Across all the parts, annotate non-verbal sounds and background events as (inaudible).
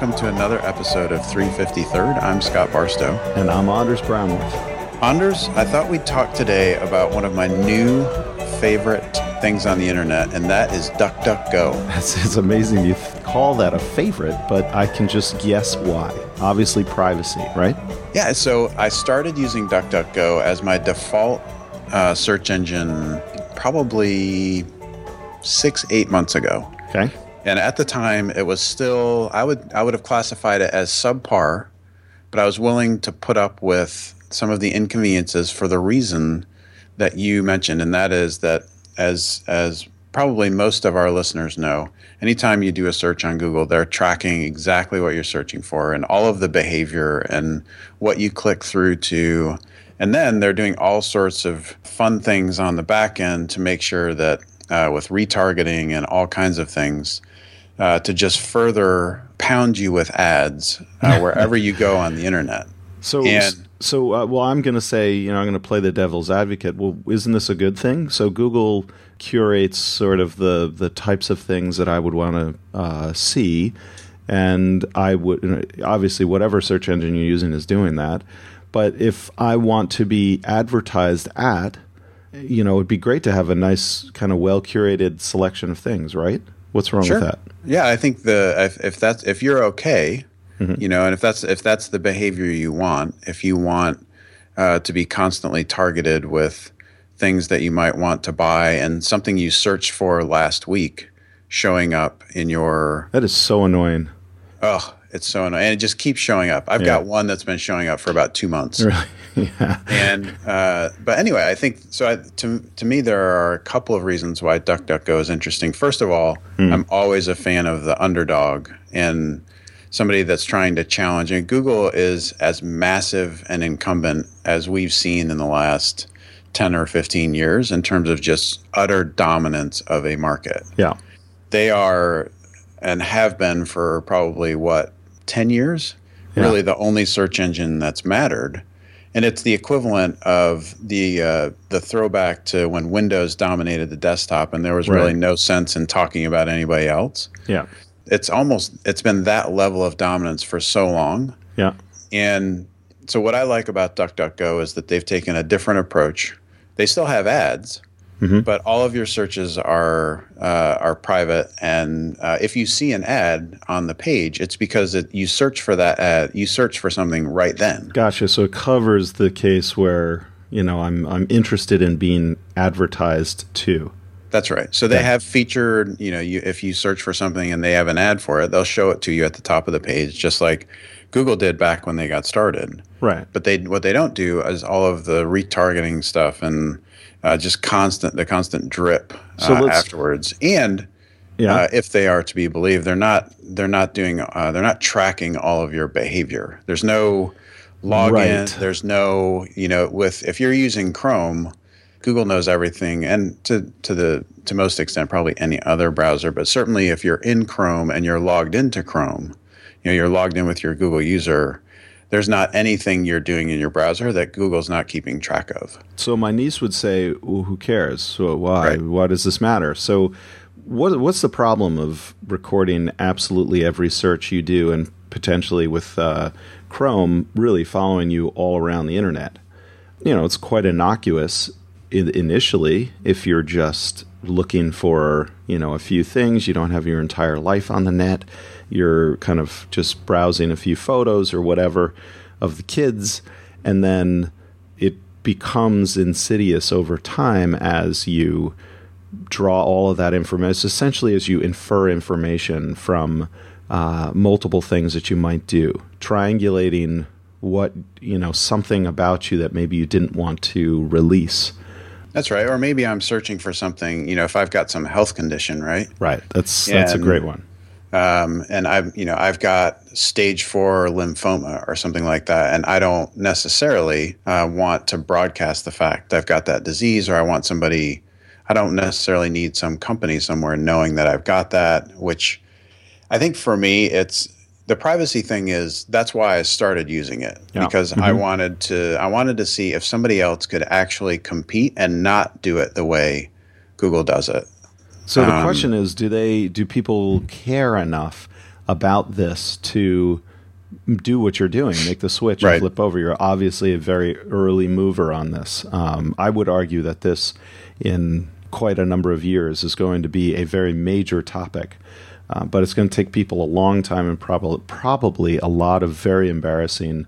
welcome to another episode of 353rd. I'm Scott Barstow. And I'm Anders Brownworth. Anders, I thought we'd talk today about one of my new favorite things on the internet, and that is DuckDuckGo. It's, it's amazing you call that a favorite, but I can just guess why. Obviously, privacy, right? Yeah, so I started using DuckDuckGo as my default uh, search engine probably six, eight months ago. Okay. And at the time, it was still I would I would have classified it as subpar, but I was willing to put up with some of the inconveniences for the reason that you mentioned, and that is that as as probably most of our listeners know, anytime you do a search on Google, they're tracking exactly what you're searching for and all of the behavior and what you click through to. And then they're doing all sorts of fun things on the back end to make sure that uh, with retargeting and all kinds of things, uh, to just further pound you with ads uh, (laughs) wherever you go on the internet. So, and, so uh, well, I'm going to say, you know, I'm going to play the devil's advocate. Well, isn't this a good thing? So Google curates sort of the the types of things that I would want to uh, see, and I would obviously whatever search engine you're using is doing that. But if I want to be advertised at, you know, it'd be great to have a nice kind of well curated selection of things, right? What's wrong sure. with that? Yeah, I think the if, if that's if you're okay, mm-hmm. you know, and if that's if that's the behavior you want, if you want uh, to be constantly targeted with things that you might want to buy and something you searched for last week showing up in your that is so annoying. Oh, it's so annoying, and it just keeps showing up. I've yeah. got one that's been showing up for about two months. Really? (laughs) yeah. And uh, but anyway, I think so. I, to to me, there are a couple of reasons why DuckDuckGo is interesting. First of all, mm. I'm always a fan of the underdog and somebody that's trying to challenge. And Google is as massive and incumbent as we've seen in the last 10 or 15 years in terms of just utter dominance of a market. Yeah. They are and have been for probably what 10 years, yeah. really the only search engine that's mattered. And it's the equivalent of the uh, the throwback to when Windows dominated the desktop, and there was really no sense in talking about anybody else. Yeah, it's almost it's been that level of dominance for so long. Yeah, and so what I like about DuckDuckGo is that they've taken a different approach. They still have ads, Mm-hmm. But all of your searches are uh, are private, and uh, if you see an ad on the page, it's because it, you search for that ad. You search for something right then. Gotcha. So it covers the case where you know I'm I'm interested in being advertised to. That's right. So they yeah. have featured, you know, you, if you search for something and they have an ad for it, they'll show it to you at the top of the page, just like Google did back when they got started. Right. But they what they don't do is all of the retargeting stuff and uh, just constant the constant drip uh, so afterwards. And yeah. Uh, if they are to be believed, they're not they're not doing uh, they're not tracking all of your behavior. There's no login. Right. There's no you know with if you're using Chrome. Google knows everything, and to to the to most extent, probably any other browser. But certainly, if you're in Chrome and you're logged into Chrome, you know you're logged in with your Google user there's not anything you're doing in your browser that Google's not keeping track of. So my niece would say, well, "Who cares? So why? Right. Why does this matter?" So, what what's the problem of recording absolutely every search you do, and potentially with uh, Chrome really following you all around the internet? You know, it's quite innocuous initially if you're just looking for you know a few things. You don't have your entire life on the net you're kind of just browsing a few photos or whatever of the kids, and then it becomes insidious over time as you draw all of that information. It's essentially, as you infer information from uh, multiple things that you might do, triangulating what you know something about you that maybe you didn't want to release. That's right. Or maybe I'm searching for something, you know, if I've got some health condition, right? Right. That's that's a great one. Um, and I've, you know, I've got stage four lymphoma or something like that, and I don't necessarily uh, want to broadcast the fact I've got that disease, or I want somebody. I don't necessarily need some company somewhere knowing that I've got that. Which I think for me, it's the privacy thing is that's why I started using it yeah. because mm-hmm. I wanted to. I wanted to see if somebody else could actually compete and not do it the way Google does it. So the um, question is, do they do people care enough about this to do what you're doing, make the switch Right. and flip over. You're obviously a very early mover on this. Um, I would argue that this, in quite a number of years, is going to be a very major topic. Uh, but it's going to take people a long time and probably probably a lot of very embarrassing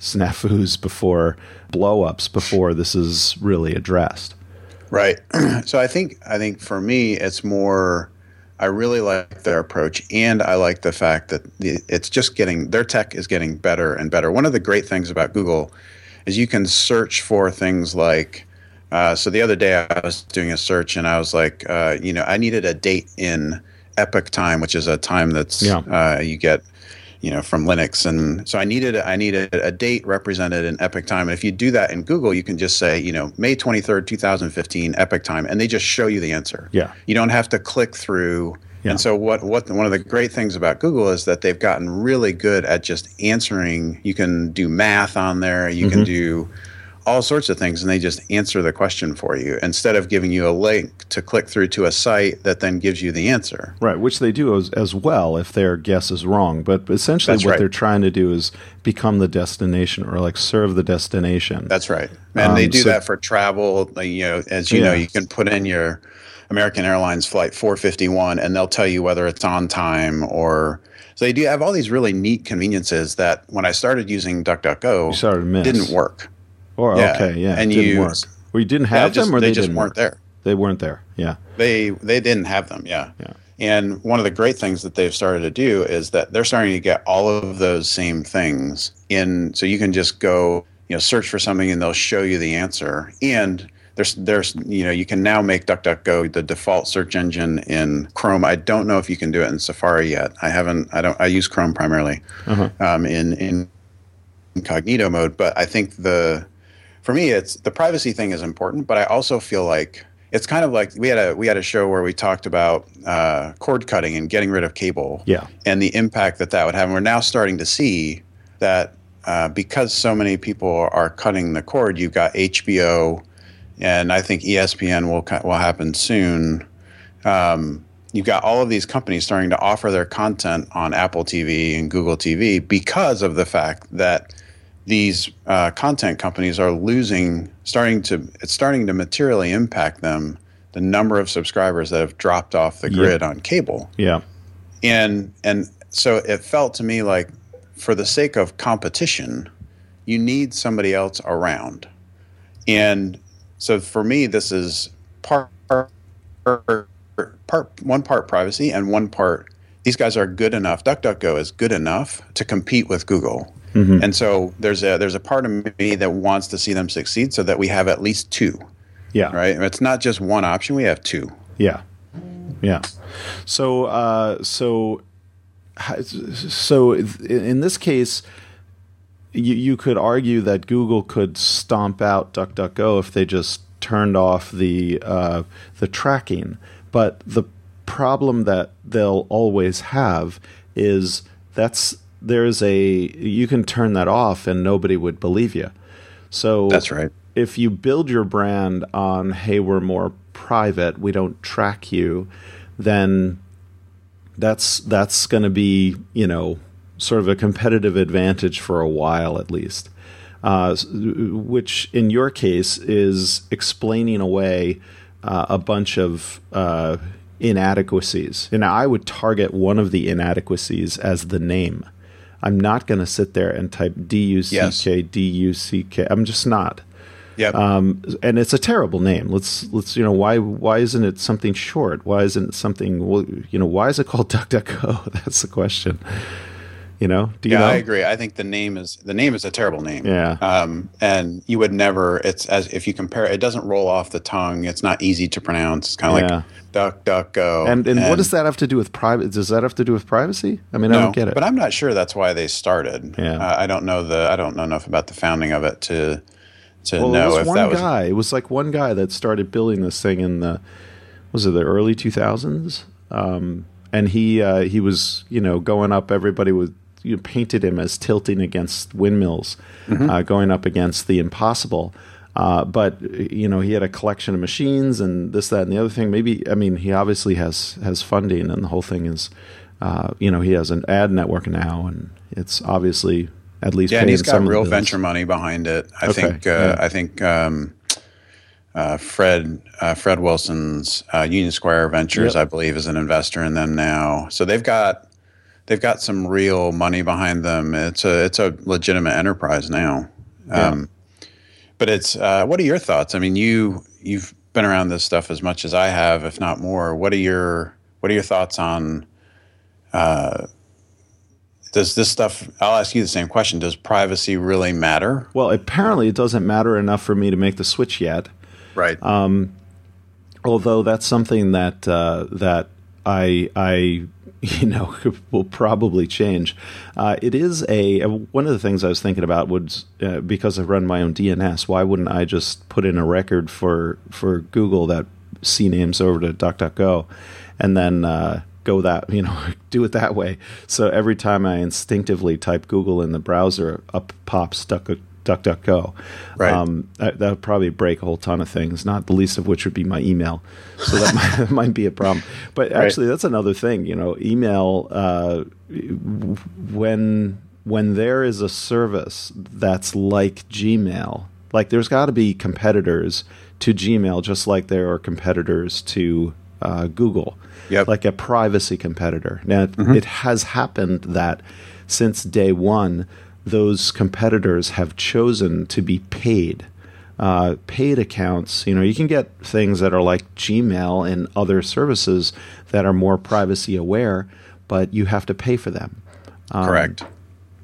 snafus before blow-ups before this is really addressed. Right. (clears throat) so I think I think for me it's more I really like their approach and I like the fact that the, it's just getting their tech is getting better and better. One of the great things about Google is you can search for things like uh, so the other day I was doing a search and I was like uh, you know I needed a date in Epoch time which is a time that's Yeah. uh, you get you know from Linux and so I needed I needed a date represented in Epoch time and if you do that in Google you can just say you know May 23rd 2015 Epoch time and they just show you the answer Yeah. you don't have to click through Yeah. and so what what one of the great things about Google is that they've gotten really good at just answering you can do math on there you Mm-hmm. can do all sorts of things and they just answer the question for you instead of giving you a link to click through to a site that then gives you the answer Right, which they do as, as well if their guess is wrong. But essentially, That's what right. they're trying to do is become the destination or like serve the destination. That's right. And they Um, do so- that for travel. You know, as you know, you can put in your American Airlines flight 451 and they'll tell you whether it's on time or so they do have all these really neat conveniences that when I started using DuckDuckGo started didn't work. Or Yeah, okay, yeah, and it didn't you- work. You didn't Yeah, have just- them, or they, they, just weren't work? there. They weren't there. Yeah, They they didn't have them, yeah. Yeah. And one of the great things that they've started to do is that they're starting to get all of those same things in so you can just go, you know, search for something and they'll show you the answer. And there's there's you know, you can now make DuckDuckGo the default search engine in Chrome. I don't know if you can do it in Safari yet. I haven't I don't I use Chrome primarily Uh-huh. um, in in incognito mode, but I think the for me it's the privacy thing is important, but I also feel like it's kind of like we had a we had a show where we talked about uh, cord cutting and getting rid of cable yeah, and the impact that that would have. And we're now starting to see that uh, because so many people are cutting the cord, you've got HBO, and I think ESPN will will happen soon. Um, you've got all of these companies starting to offer their content on Apple TV and Google TV because of the fact that these uh, content companies are losing, starting to it's starting to materially impact them. The number of subscribers that have dropped off the Yeah. grid on cable yeah, and and so it felt to me like for the sake of competition you need somebody else around and so for me this is part part, part one part privacy and one part these guys are good enough duckduckgo is good enough to compete with google and so there's a there's a part of me that wants to see them succeed so that we have at least two. Yeah, right? It's not just one option we have two. Yeah, yeah. So, uh, so, so in this case, you, you could argue that Google could stomp out DuckDuckGo if they just turned off the uh, the tracking. But the problem that they'll always have is that's there's a you can turn that off and nobody would believe you. So that's right. if you build your brand on hey we're more private we don't track you then that's that's going to be you know sort of a competitive advantage for a while at least. Uh, which in your case is explaining away uh, a bunch of uh, inadequacies. And i would target one of the inadequacies as the name i'm not going to sit there and type d-u-c-k d-u-c-k i'm just not yeah um, and it's a terrible name. Let's let's you know why why isn't it something short? Why isn't it something? Well, you know why is it called (laughs) DuckDuckGo? (laughs) That's the question. You know? Do you yeah, know? I agree. I think the name is the name is a terrible name. Yeah. Um, and you would never. It's as if you compare. It doesn't roll off the tongue. It's not easy to pronounce. It's kind of Yeah. like duck, duck, go. And and what does that have to do with private? Does that have to do with privacy? I mean, I don't get it. but I'm not sure that's why they started. Yeah. Uh, I don't know the. I don't know enough about the founding of it to to well, know it was if one that was. guy. It was like one guy that started building this thing in the was it the early 2000s? Um, and he uh, he was you know going up. Everybody was you painted him as tilting against windmills, Mm-hmm. uh, going up against the impossible. Uh, but you know he had a collection of machines and this, that, and the other thing. Maybe I mean he obviously has has funding, and the whole thing is uh, you know, he has an ad network now, and it's obviously at least yeah, and he's got real venture money behind it. I okay, think. Uh, yeah. I think. Um, uh, Fred uh, Fred Wilson's uh, Union Square Ventures, yep. I believe, is an investor in them now. So they've got they've got some real money behind them. It's a it's a legitimate enterprise now. Yeah. Um, but it's uh, what are your thoughts? I mean, you you've been around this stuff as much as I have, if not more. What are your what are your thoughts on? Uh, does this stuff? I'll ask you the same question. Does privacy really matter? Well, apparently it doesn't matter enough for me to make the switch yet. Right. Um, although that's something that uh, that I I (laughs) you know will probably change. Uh, it is a one of the things I was thinking about would uh, because I run my own DNS. Why wouldn't I just put in a record for for Google that CNAMEs over to DuckDuckGo, and then uh, go that you know (laughs) do it that way. So every time I instinctively type Google in the browser, up pops Duck DuckDuckGo. Right. Um, that, that, would probably break a whole ton of things, not the least of which would be my email. So that (laughs) might, that might be a problem. But actually, right. that's another thing. You know, email uh, when when there is a service that's like Gmail, like there's got to be competitors to Gmail, just like there are competitors to uh, Google. Yep. Like a privacy competitor. Now, mm-hmm. it has happened that since day one, those competitors have chosen to be paid. Uh, paid accounts, you know, you can get things that are like Gmail and other services that are more privacy aware, but you have to pay for them. Um, Correct.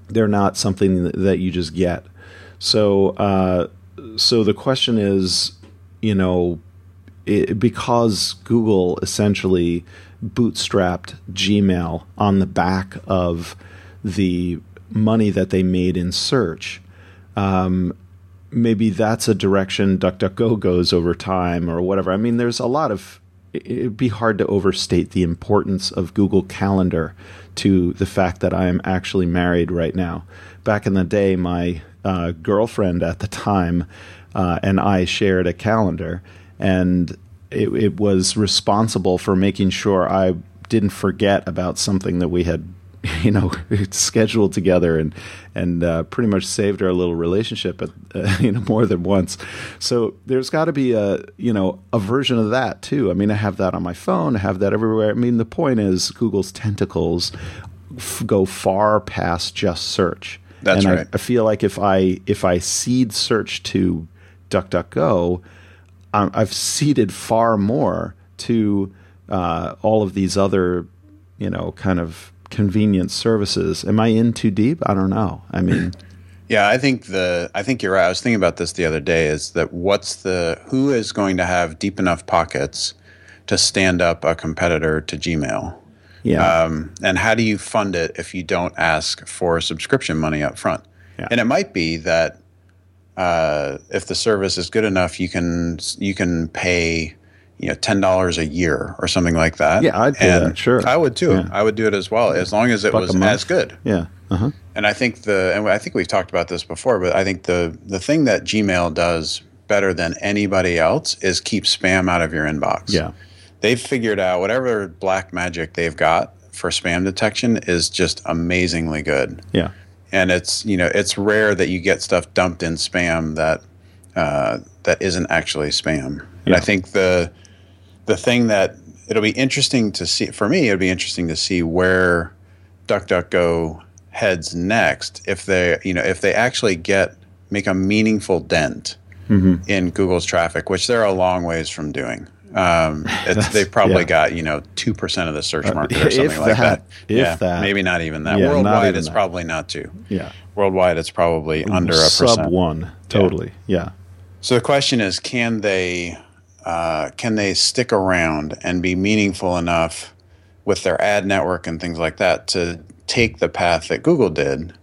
They're not something that you just get. So, uh, so the question is, you know, it, because Google essentially bootstrapped Gmail on the back of the money that they made in search. Um, maybe that's a direction DuckDuckGo goes over time or whatever. I mean, there's a lot of. It'd be hard to overstate the importance of Google Calendar to the fact that I am actually married right now. Back in the day, my uh, girlfriend at the time uh, and I shared a calendar, and it, it was responsible for making sure I didn't forget about something that we had (laughs) you know (laughs) scheduled together and and uh, pretty much saved our little relationship at, uh, (laughs) you know more than once. So there's got to be a you know a version of that too. I mean i have that on my phone i have that everywhere. I mean the point is google's tentacles f- go far past just search. That's and right. I, I, feel like if i if i cede search to duckduckgo um, i've ceded far more to uh, all of these other you know kind of convenient services. Am I in too deep? I don't know. I mean, (laughs) yeah, I think the I think you're right. I was thinking about this the other day. Is that what's the who is going to have deep enough pockets to stand up a competitor to Gmail? Yeah. Um, and how do you fund it if you don't ask for subscription money up front? Yeah. And it might be that uh, if the service is good enough, you can you can pay you know ten dollars a year or something like that. Yeah, I'd do and that. Sure, I would too. Yeah. I would do it as well, as long as it Buck was as good. Yeah. Uh-huh. And I think the and I think we've talked about this before, but I think the the thing that Gmail does better than anybody else is keep spam out of your inbox. Yeah. They've figured out whatever black magic they've got for spam detection is just amazingly good. Yeah. And it's you know it's rare that you get stuff dumped in spam that uh, that isn't actually spam. And yeah. I think the the thing that it'll be interesting to see for me, it'll be interesting to see where DuckDuckGo heads next if they you know if they actually get make a meaningful dent mm-hmm. in Google's traffic, which they're a long ways from doing. Um, they've probably yeah. got you know two percent of the search uh, market or something like that. that. yeah, that. maybe not even that. Yeah, Worldwide, it's that. probably not two. Yeah, worldwide, it's probably under a sub percent. one. Totally. Yeah. yeah. So the question is, can they uh, can they stick around and be meaningful enough with their ad network and things like that to take the path that Google did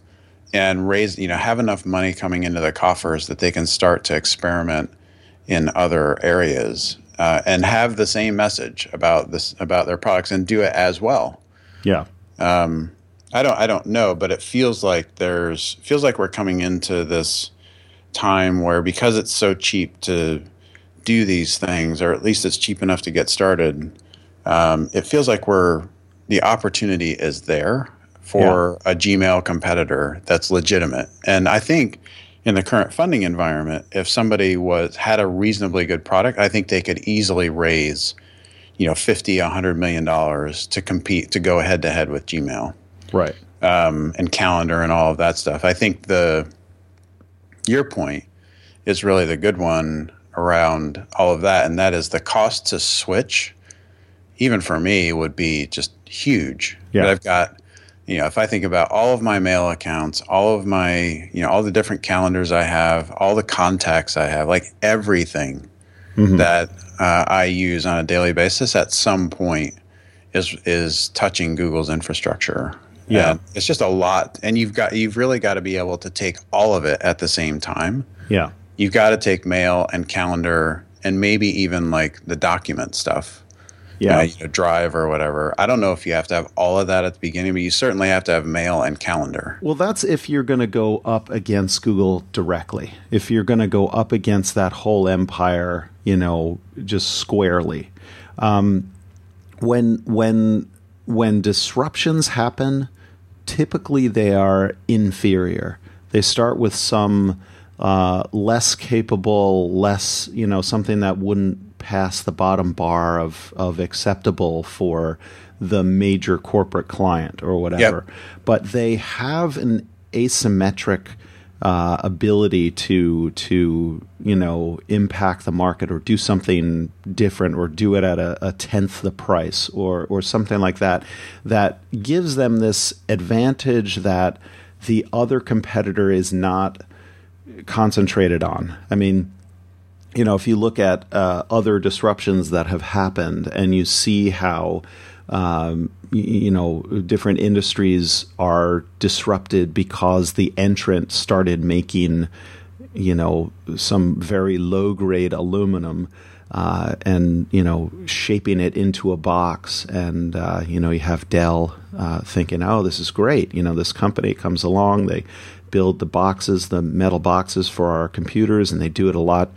and raise, you know, have enough money coming into the coffers that they can start to experiment in other areas uh, and have the same message about this about their products and do it as well. Yeah. Um, I don't I don't know, but it feels like there's feels like we're coming into this time where because it's so cheap to do these things, or at least it's cheap enough to get started. Um, it feels like we're the opportunity is there for yeah. a Gmail competitor that's legitimate. And I think in the current funding environment, if somebody was had a reasonably good product, I think they could easily raise, you know, 50, a 100 million dollars to compete to go head to head with Gmail. Right. Um, and calendar and all of that stuff. I think the your point is really the good one around all of that, and that is the cost to switch. Even for me, would be just huge. Yeah. But I've got you know, if I think about all of my mail accounts, all of my, you know, all the different calendars I have, all the contacts I have, like everything mm-hmm. that uh, I use on a daily basis at some point is is touching Google's infrastructure. Yeah, and it's just a lot, and you've got you've really got to be able to take all of it at the same time. Yeah, you've got to take mail and calendar and maybe even like the document stuff yeah. Uh, you know, drive or whatever. I don't know if you have to have all of that at the beginning, but you certainly have to have mail and calendar. Well, that's if you're going to go up against Google directly. If you're going to go up against that whole empire, you know, just squarely. Um, when when when disruptions happen, typically they are inferior. They start with some uh, less capable, less you know, something that wouldn't pass the bottom bar of of acceptable for the major corporate client or whatever. Yep. But they have an asymmetric uh, ability to to you know impact the market or do something different or do it at a, a, tenth the price or or something like that that gives them this advantage that the other competitor is not concentrated on. I mean, you know, if you look at uh, other disruptions that have happened and you see how, um, you know, different industries are disrupted because the entrant started making, you know, some very low grade aluminum. Uh, and you know, shaping it into a box, and uh, you know, you have Dell uh, thinking, "Oh, this is great." You know, this company comes along, they build the boxes, the metal boxes for our computers, and they do it a lot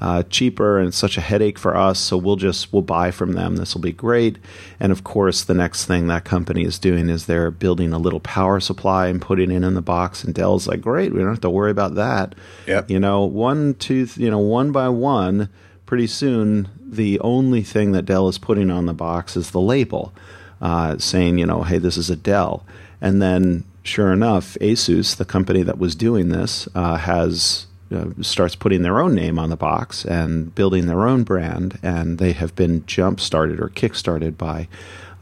uh, cheaper and it's such a headache for us. So we'll just we'll buy from them. This will be great. And of course, the next thing that company is doing is they're building a little power supply and putting it in the box. And Dell's like, great, we don't have to worry about that. Yep. You know, one, two, you know, one by one. Pretty soon, the only thing that Dell is putting on the box is the label, uh, saying, you know, hey, this is a Dell. And then, sure enough, Asus, the company that was doing this, uh, has uh, starts putting their own name on the box and building their own brand, and they have been jump started or kick started by.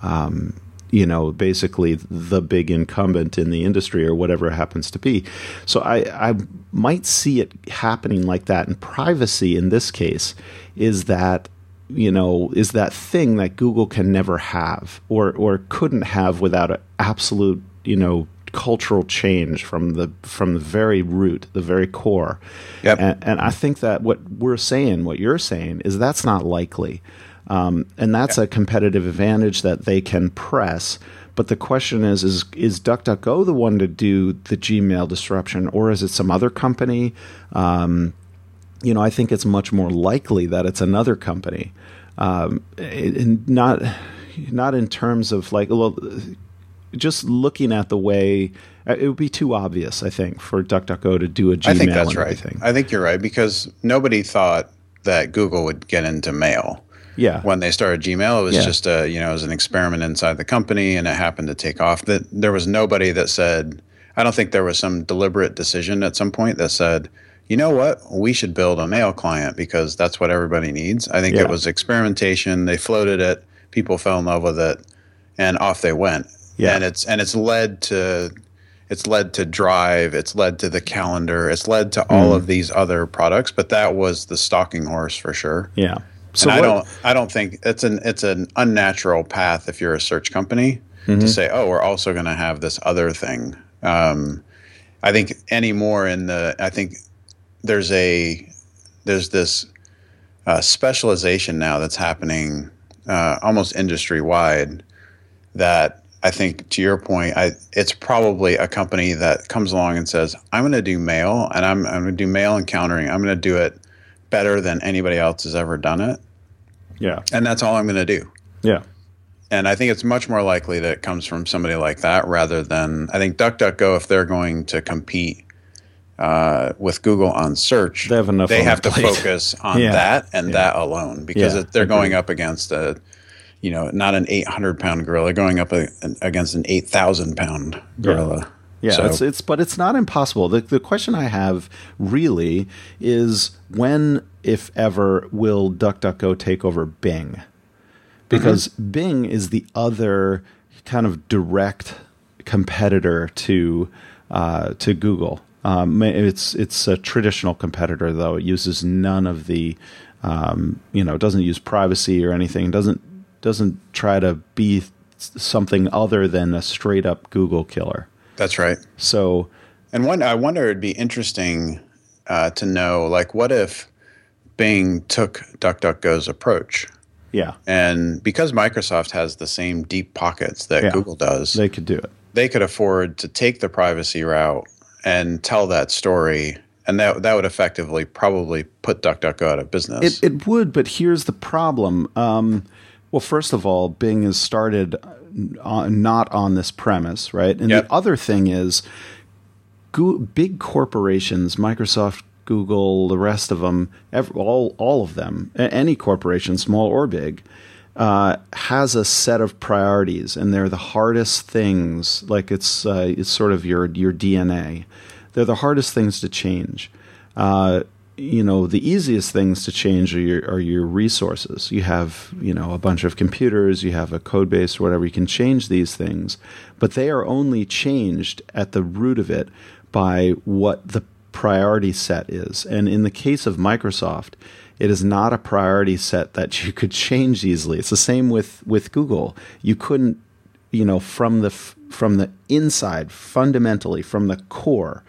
Um, you know, basically the big incumbent in the industry or whatever it happens to be. So I, I might see it happening like that. And privacy in this case is that you know is that thing that Google can never have or or couldn't have without an absolute you know cultural change from the from the very root, the very core. Yep. And, and I think that what we're saying, what you're saying, is that's not likely, um, and that's yep. a competitive advantage that they can press. But the question is, is is DuckDuckGo the one to do the Gmail disruption, or is it some other company? Um, you know, I think it's much more likely that it's another company, um, and not not in terms of like well just looking at the way uh, it would be too obvious, I think, for DuckDuckGo to do a Gmail. I think that's right. Everything. I think you're right because nobody thought that Google would get into mail. Yeah. When they started Gmail, it was yeah. just a you know it was an experiment inside the company, and it happened to take off. That there was nobody that said. I don't think there was some deliberate decision at some point that said, you know what, we should build a mail client because that's what everybody needs. I think yeah. it was experimentation. They floated it, people fell in love with it, and off they went. Yeah. And it's and it's led to it's led to Drive, it's led to the calendar, it's led to all mm. of these other products, but that was the stalking horse for sure. Yeah. So I don't I don't think it's an it's an unnatural path if you're a search company mm-hmm. to say, oh, we're also going to have this other thing. Um, I think anymore in the I think there's a there's this uh, specialization now that's happening uh, almost industry wide that I think to your point, I, it's probably a company that comes along and says, "I'm going to do mail, and I'm, I'm going to do mail encountering. I'm going to do it better than anybody else has ever done it." Yeah, and that's all I'm going to do. Yeah, and I think it's much more likely that it comes from somebody like that rather than I think DuckDuckGo if they're going to compete uh, with Google on search, they have enough. They have to plate. focus (laughs) on yeah. that and yeah. that alone because yeah, they're going up against a, you know, not an 800 pound gorilla, going up a, against an 8,000 pound gorilla. Yeah, so. it's it's but it's not impossible. The the question I have really is when, if ever, will DuckDuckGo take over Bing? Because mm-hmm. Bing is the other kind of direct competitor to uh, to Google. Um, it's it's a traditional competitor though. It uses none of the um, you know doesn't use privacy or anything. doesn't doesn't try to be something other than a straight up Google killer. That's right. So, and one, I wonder it'd be interesting uh, to know, like, what if Bing took DuckDuckGo's approach? Yeah. And because Microsoft has the same deep pockets that yeah, Google does, they could do it. They could afford to take the privacy route and tell that story. And that, that would effectively probably put DuckDuckGo out of business. It, it would, but here's the problem. Um, well, first of all, Bing has started not on this premise, right? And yep. the other thing is, go, big corporations, Microsoft, Google, the rest of them, every, all all of them, any corporation, small or big, uh, has a set of priorities, and they're the hardest things. Like it's uh, it's sort of your your DNA. They're the hardest things to change. Uh, you know the easiest things to change are your are your resources. You have you know a bunch of computers, you have a code base or whatever. You can change these things, but they are only changed at the root of it by what the priority set is. And in the case of Microsoft, it is not a priority set that you could (laughs) change easily. It's the same with with Google. You couldn't you know from the from the inside fundamentally from the core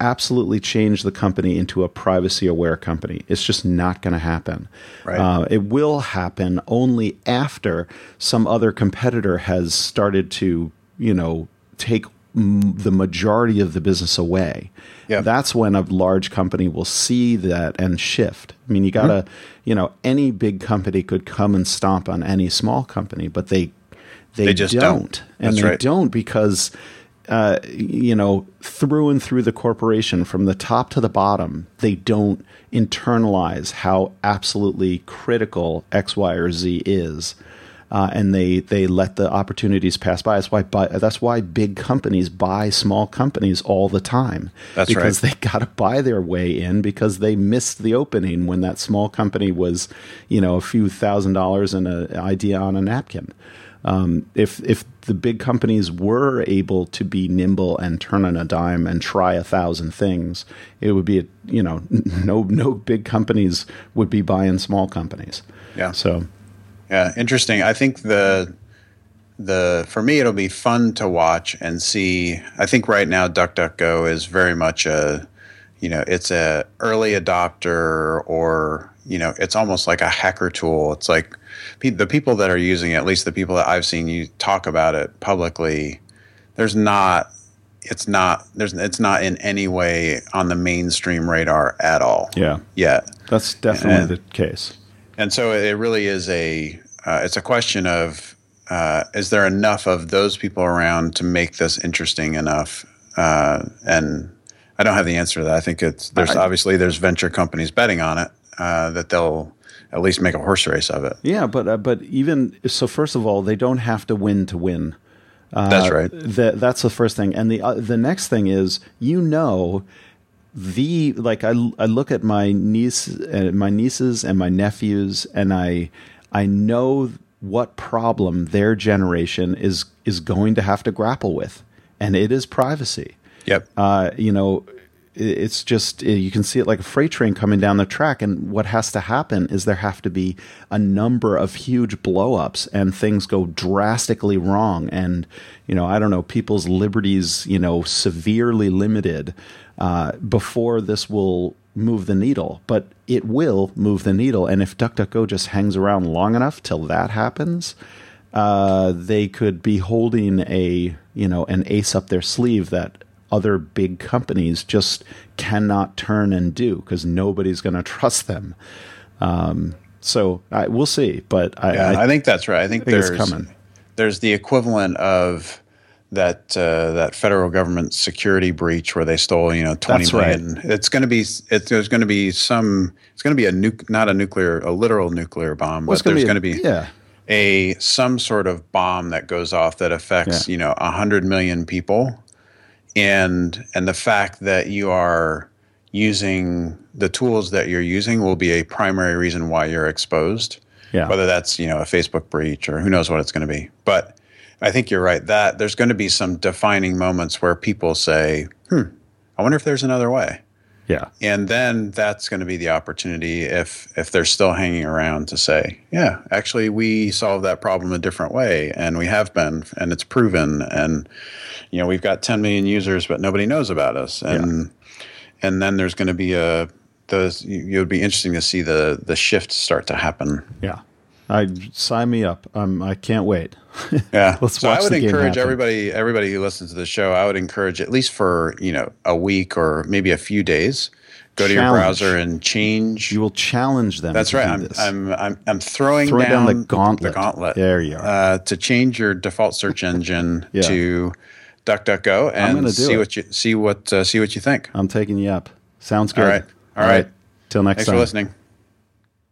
absolutely change the company into a privacy aware company. It's just not going to happen. Right. Uh, it will happen only after some other competitor has started to, you know, take m- the majority of the business away. Yep. That's when a large company will see that and shift. I mean, you got to, mm-hmm. you know, any big company could come and stomp on any small company, but they they, they just don't. don't. And That's they right. don't because uh, you know, through and through the corporation, from the top to the bottom, they don't internalize how absolutely critical X, Y, or Z is. Uh, and they, they let the opportunities pass by. That's why buy, that's why big companies buy small companies all the time. That's because right. they (laughs) got to buy their way in because they missed the opening when that small company was, you know, a few thousand dollars and an idea on a napkin. Um, if if the big companies were able to be nimble and turn on a dime and try a thousand things, it would be a, you know (laughs) no no big companies would be buying small companies. Yeah. So. Yeah, interesting. I think the the for me it'll be fun to watch and see. I think right now DuckDuckGo is very much a you know it's a early adopter or you know it's almost like a hacker tool. It's like the people that are using it, at least the people that I've seen you talk about it publicly, there's not it's not there's it's not in any way on the mainstream radar at all. Yeah. Yet. That's definitely and, the case. And so it really is a uh, it's a question of uh, is there enough of those people around to make this interesting enough? Uh, and I don't have the answer to that. I think it's there's obviously there's venture companies betting on it uh, that they'll at least make a horse race of it. Yeah, but uh, but even so, first of all, they don't have to win to win. Uh, that's right. The, that's the first thing, and the uh, the next thing is you know the like I I look at my niece uh, my nieces and my nephews, and I I know what problem their generation is is going to have to grapple with, and it is privacy. Yep. Uh, you know, it's just uh, you can see it like a freight train coming down the track and what has to happen is there have to be a number of huge blowups and things go drastically wrong. And you know i don't know people's liberties you know severely limited uh, before this will move the needle. But it will move the needle and if duckduckgo just hangs around long enough till that happens uh, they could be holding a you know an ace up their sleeve that other big companies just cannot turn and do because nobody's going to trust them. Um, so I, we'll see, but I, yeah, I, I, think that's right. I think, there's coming. there's the equivalent of that uh, that federal government security breach where they stole you know twenty That's million. right. It's going to be it, there's going to be some. It's going to be a nu- not a nuclear a literal nuclear bomb, Well, it's but there's going to be yeah. a some sort of bomb that goes off that affects Yeah. you know a hundred million people, and and the fact that you are using the tools that you're using will be a primary reason why you're exposed. Yeah. Whether that's you know a Facebook breach or who knows what it's going to be, but I think you're right that there's going to be some defining moments where people say, "Hmm, I wonder if there's another way." Yeah. and then that's going to be the opportunity if if they're still hanging around to say yeah actually we solved that problem a different way and we have been and it's proven and you know we've got 10 million users but nobody knows about us and and then there's going to be a those it would be interesting to see the the shift start to happen Yeah. I sign me up. Um, I can't wait. (laughs) Yeah. Let's so watch I would encourage everybody everybody who listens to the show, I would encourage at least for, you know, a week or maybe a few days, go to your browser and change You will challenge them. That's right. I'm. I'm I'm I'm throwing, Throwing down down, the gauntlet. The gauntlet. There you are. Uh, to change your default search engine (laughs) Yeah. to DuckDuckGo and see it. what you see what uh, see what you think. I'm taking you up. Sounds good. All right. All right. Till next Thanks time. for listening.